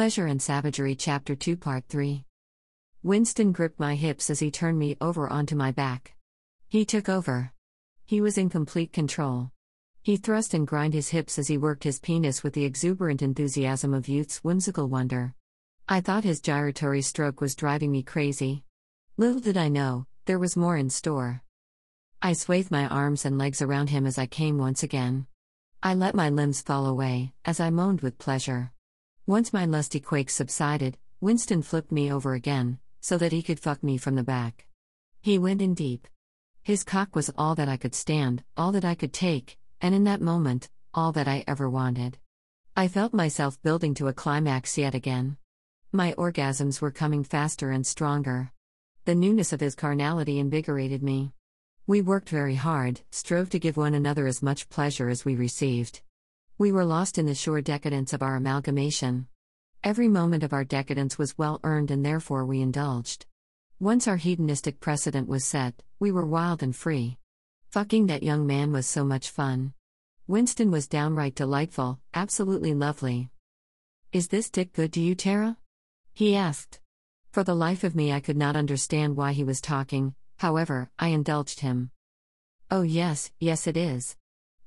Pleasure and Savagery, Chapter 2, Part 3. Winston gripped my hips as he turned me over onto my back. He took over. He was in complete control. He thrust and grind his hips as he worked his penis with the exuberant enthusiasm of youth's whimsical wonder. I thought his gyratory stroke was driving me crazy. Little did I know, there was more in store. I swathed my arms and legs around him as I came once again. I let my limbs fall away, as I moaned with pleasure. Once my lusty quakes subsided, Winston flipped me over again, so that he could fuck me from the back. He went in deep. His cock was all that I could stand, all that I could take, and in that moment, all that I ever wanted. I felt myself building to a climax yet again. My orgasms were coming faster and stronger. The newness of his carnality invigorated me. We worked very hard, strove to give one another as much pleasure as we received. We were lost in the sure decadence of our amalgamation. Every moment of our decadence was well earned and therefore we indulged. Once our hedonistic precedent was set, we were wild and free. Fucking that young man was so much fun. Winston was downright delightful, absolutely lovely. Is this dick good to you, Tara? He asked. For the life of me, I could not understand why he was talking, however, I indulged him. Oh, yes, yes, it is.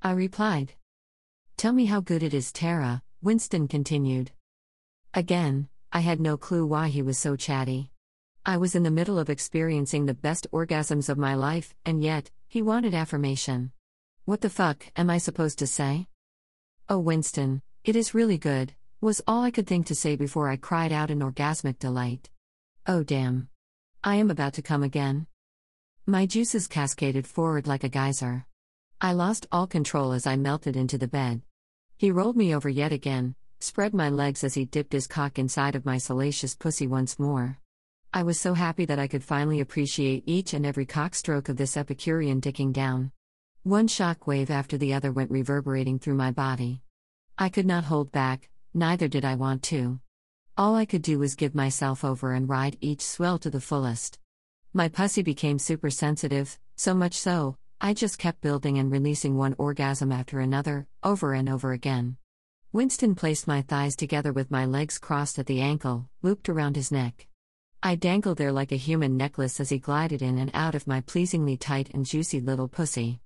I replied. Tell me how good it is, Tara, Winston continued. Again, I had no clue why he was so chatty. I was in the middle of experiencing the best orgasms of my life, and yet, he wanted affirmation. What the fuck am I supposed to say? Oh, Winston, it is really good, was all I could think to say before I cried out in orgasmic delight. Oh, damn. I am about to come again. My juices cascaded forward like a geyser. I lost all control as I melted into the bed. He rolled me over yet again, spread my legs as he dipped his cock inside of my salacious pussy once more. I was so happy that I could finally appreciate each and every cockstroke of this Epicurean dicking down. One shock wave after the other went reverberating through my body. I could not hold back, neither did I want to. All I could do was give myself over and ride each swell to the fullest. My pussy became super sensitive, so much so, I just kept building and releasing one orgasm after another, over and over again. Winston placed my thighs together with my legs crossed at the ankle, looped around his neck. I dangled there like a human necklace as he glided in and out of my pleasingly tight and juicy little pussy.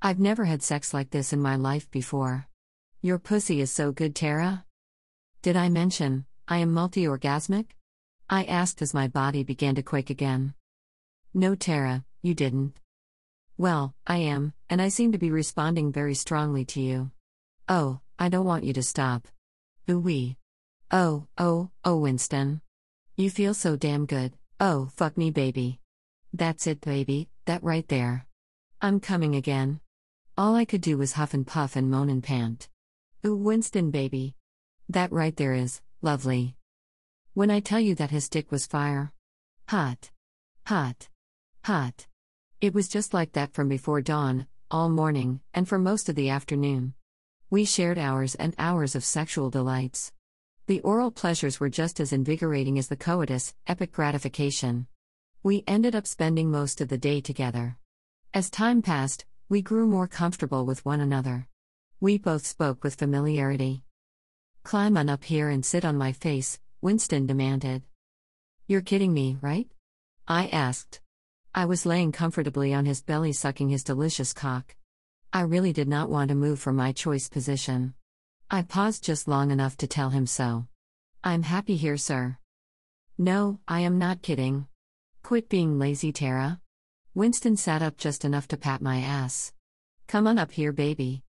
I've never had sex like this in my life before. Your pussy is so good, Tara? Did I mention, I am multi orgasmic? I asked as my body began to quake again. No, Tara, you didn't. Well, I am, and I seem to be responding very strongly to you. Oh, I don't want you to stop. Ooh wee. Oh, oh, oh, Winston. You feel so damn good. Oh, fuck me, baby. That's it, baby, that right there. I'm coming again. All I could do was huff and puff and moan and pant. Ooh, Winston, baby. That right there is lovely. When I tell you that his dick was fire. Hot. Hot. Hot. It was just like that from before dawn, all morning, and for most of the afternoon. We shared hours and hours of sexual delights. The oral pleasures were just as invigorating as the coitus, epic gratification. We ended up spending most of the day together. As time passed, we grew more comfortable with one another. We both spoke with familiarity. Climb on up here and sit on my face, Winston demanded. You're kidding me, right? I asked. I was laying comfortably on his belly, sucking his delicious cock. I really did not want to move from my choice position. I paused just long enough to tell him so. I'm happy here, sir. No, I am not kidding. Quit being lazy, Tara. Winston sat up just enough to pat my ass. Come on up here, baby.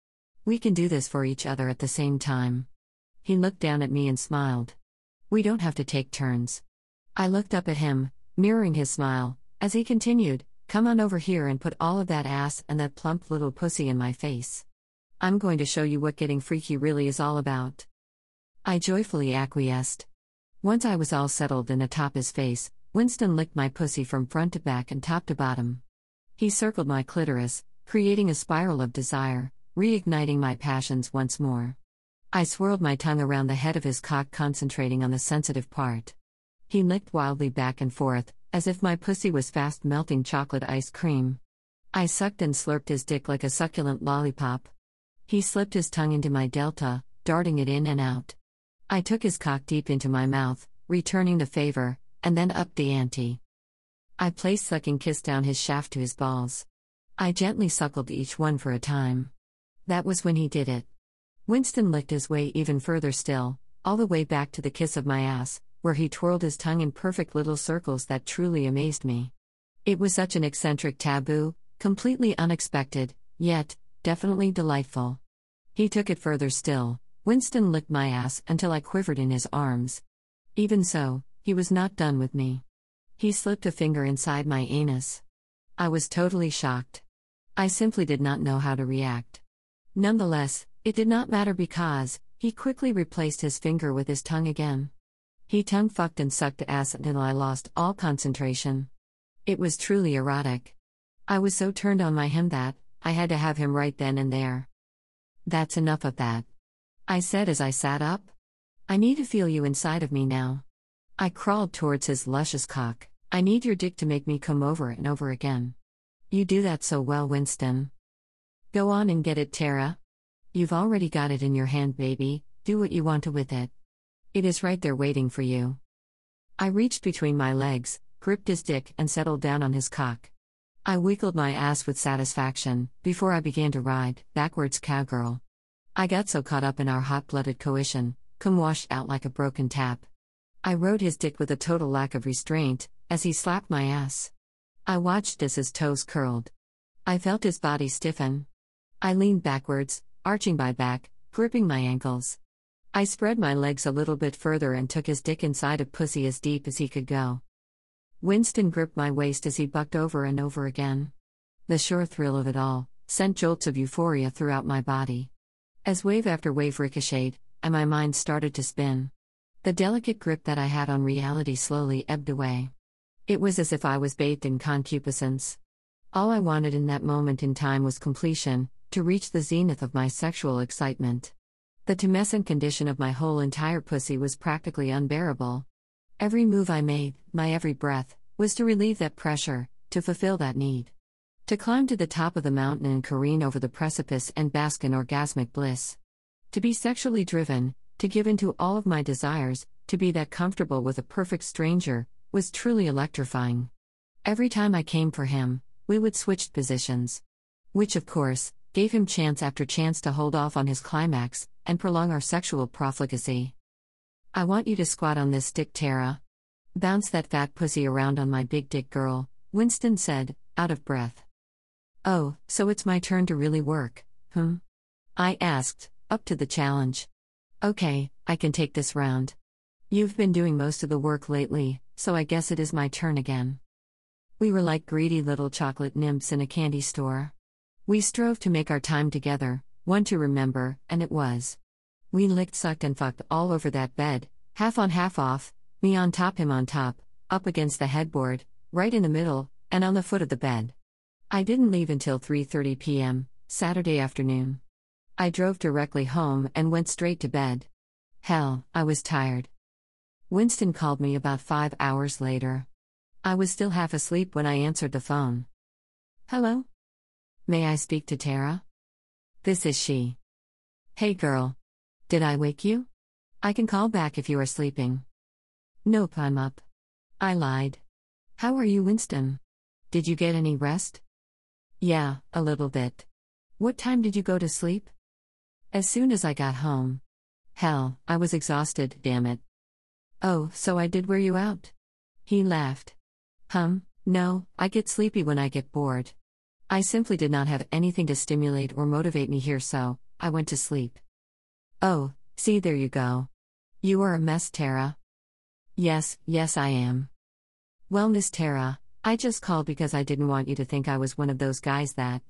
We can do this for each other at the same time. He looked down at me and smiled. We don't have to take turns. I looked up at him, mirroring his smile, as he continued, Come on over here and put all of that ass and that plump little pussy in my face. I'm going to show you what getting freaky really is all about. I joyfully acquiesced. Once I was all settled and atop his face, Winston licked my pussy from front to back and top to bottom. He circled my clitoris, creating a spiral of desire, reigniting my passions once more. I swirled my tongue around the head of his cock, concentrating on the sensitive part. He licked wildly back and forth, as if my pussy was fast melting chocolate ice cream. I sucked and slurped his dick like a succulent lollipop. He slipped his tongue into my delta, darting it in and out. I took his cock deep into my mouth, returning the favor, and then upped the ante. I placed sucking kiss down his shaft to his balls. I gently suckled each one for a time. That was when he did it. Winston licked his way even further still, all the way back to the kiss of my ass, where he twirled his tongue in perfect little circles that truly amazed me. It was such an eccentric taboo, completely unexpected, yet, definitely delightful. He took it further still. Winston licked my ass until I quivered in his arms. Even so, he was not done with me. He slipped a finger inside my anus. I was totally shocked. I simply did not know how to react. Nonetheless, it did not matter because, he quickly replaced his finger with his tongue again. He tongue fucked and sucked ass until I lost all concentration. It was truly erotic. I was so turned on by him that, I had to have him right then and there. That's enough of that. I said as I sat up. I need to feel you inside of me now. I crawled towards his luscious cock. I need your dick to make me come over and over again. You do that so well, Winston. Go on and get it, Tara. You've already got it in your hand, baby, do what you want to with it. It is right there waiting for you. I reached between my legs, gripped his dick, and settled down on his cock. I wiggled my ass with satisfaction before I began to ride, backwards cowgirl. I got so caught up in our hot blooded coition, cum washed out like a broken tap. I rode his dick with a total lack of restraint, as he slapped my ass. I watched as his toes curled. I felt his body stiffen. I leaned backwards, arching my back, gripping my ankles. I spread my legs a little bit further and took his dick inside of pussy as deep as he could go. Winston gripped my waist as he bucked over and over again. The sure thrill of it all sent jolts of euphoria throughout my body. As wave after wave ricocheted, and my mind started to spin. The delicate grip that I had on reality slowly ebbed away. It was as if I was bathed in concupiscence. All I wanted in that moment in time was completion, to reach the zenith of my sexual excitement. The tumescent condition of my whole entire pussy was practically unbearable. Every move I made, my every breath, was to relieve that pressure, to fulfill that need. To climb to the top of the mountain and careen over the precipice and bask in orgasmic bliss. To be sexually driven, to give in to all of my desires, to be that comfortable with a perfect stranger, was truly electrifying. Every time I came for him, we would switch positions. Which, of course, gave him chance after chance to hold off on his climax and prolong our sexual profligacy. I want you to squat on this stick, Tara. Bounce that fat pussy around on my big dick, girl, Winston said, out of breath. Oh, so it's my turn to really work, hmm? I asked, up to the challenge. Okay, I can take this round. You've been doing most of the work lately, so I guess it is my turn again. We were like greedy little chocolate nymphs in a candy store. We strove to make our time together, one to remember, and it was. We licked, sucked, and fucked all over that bed, half on, half off, me on top, him on top, up against the headboard, right in the middle, and on the foot of the bed. I didn't leave until 3:30 p.m. Saturday afternoon. I drove directly home and went straight to bed. Hell, I was tired. Winston called me about 5 hours later. I was still half asleep when I answered the phone. Hello? May I speak to Tara? This is she. Hey girl. Did I wake you? I can call back if you are sleeping. Nope, I'm up. I lied. How are you, Winston? Did you get any rest? Yeah, a little bit. What time did you go to sleep? As soon as I got home. Hell, I was exhausted, damn it. Oh, so I did wear you out? He laughed. Hum, no, I get sleepy when I get bored. I simply did not have anything to stimulate or motivate me here, so I went to sleep. Oh, see, there you go. You are a mess, Tara. Yes, yes, I am. Well, Miss Tara, I just called because I didn't want you to think I was one of those guys that.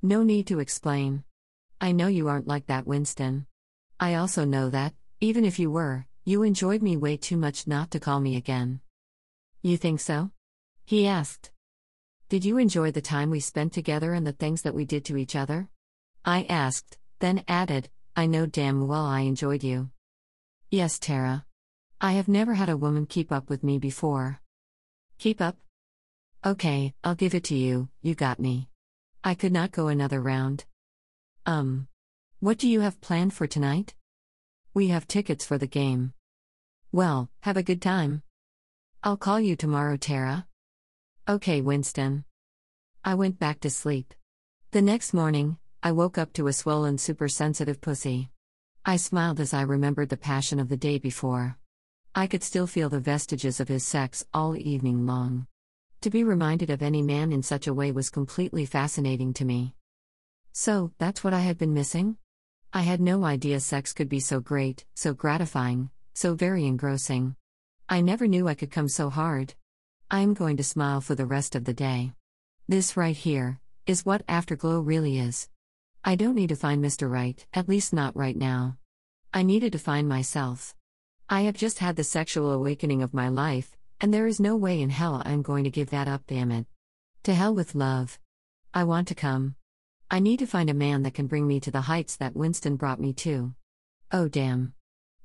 No need to explain. I know you aren't like that, Winston. I also know that, even if you were, you enjoyed me way too much not to call me again. You think so? He asked. Did you enjoy the time we spent together and the things that we did to each other? I asked, then added, I know damn well I enjoyed you. Yes, Tara. I have never had a woman keep up with me before. Keep up? Okay, I'll give it to you, you got me. I could not go another round. Um. What do you have planned for tonight? We have tickets for the game. Well, have a good time. I'll call you tomorrow, Tara. Okay, Winston. I went back to sleep. The next morning, I woke up to a swollen, super sensitive pussy. I smiled as I remembered the passion of the day before. I could still feel the vestiges of his sex all evening long. To be reminded of any man in such a way was completely fascinating to me. So, that's what I had been missing? I had no idea sex could be so great, so gratifying, so very engrossing. I never knew I could come so hard. I am going to smile for the rest of the day. This right here is what afterglow really is. I don't need to find Mr. Right, at least not right now. I needed to find myself. I have just had the sexual awakening of my life, and there is no way in hell I'm going to give that up, damn it. To hell with love. I want to come. I need to find a man that can bring me to the heights that Winston brought me to. Oh, damn.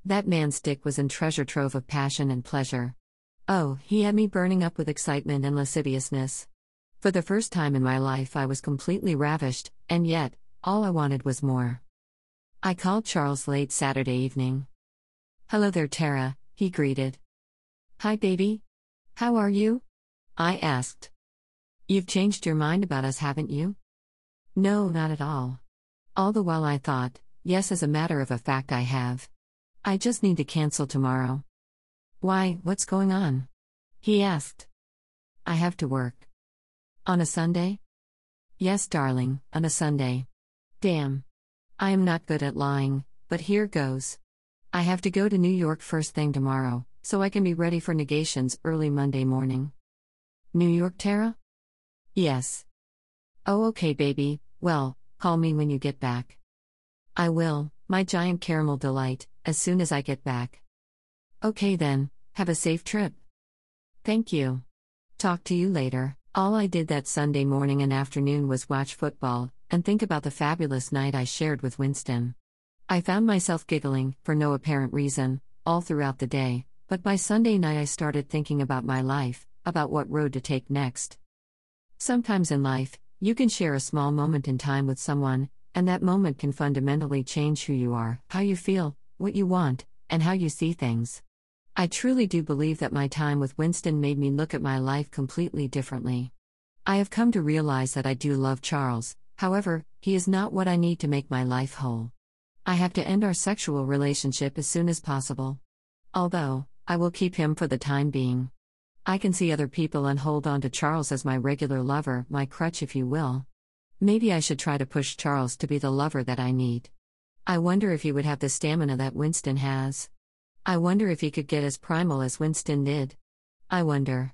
That man's dick was in treasure trove of passion and pleasure. Oh, he had me burning up with excitement and lasciviousness. For the first time in my life, I was completely ravished, and yet, all I wanted was more. I called Charles late Saturday evening. Hello there, Tara, he greeted. Hi, baby. How are you? I asked. You've changed your mind about us, haven't you? No, not at all. All the while I thought, yes, as a matter of a fact, I have. I just need to cancel tomorrow. Why, what's going on? He asked. I have to work. On a Sunday? Yes, darling, on a Sunday. Damn. I am not good at lying, but here goes. I have to go to New York first thing tomorrow, so I can be ready for negations early Monday morning. New York, Tara? Yes. Oh, okay, baby, well, call me when you get back. I will, my giant caramel delight, as soon as I get back. Okay then, have a safe trip. Thank you. Talk to you later. All I did that Sunday morning and afternoon was watch football and think about the fabulous night I shared with Winston. I found myself giggling, for no apparent reason, all throughout the day, but by Sunday night I started thinking about my life, about what road to take next. Sometimes in life, you can share a small moment in time with someone, and that moment can fundamentally change who you are, how you feel, what you want, and how you see things. I truly do believe that my time with Winston made me look at my life completely differently. I have come to realize that I do love Charles, however, he is not what I need to make my life whole. I have to end our sexual relationship as soon as possible. Although, I will keep him for the time being. I can see other people and hold on to Charles as my regular lover, my crutch, if you will. Maybe I should try to push Charles to be the lover that I need. I wonder if he would have the stamina that Winston has. I wonder if he could get as primal as Winston did. I wonder.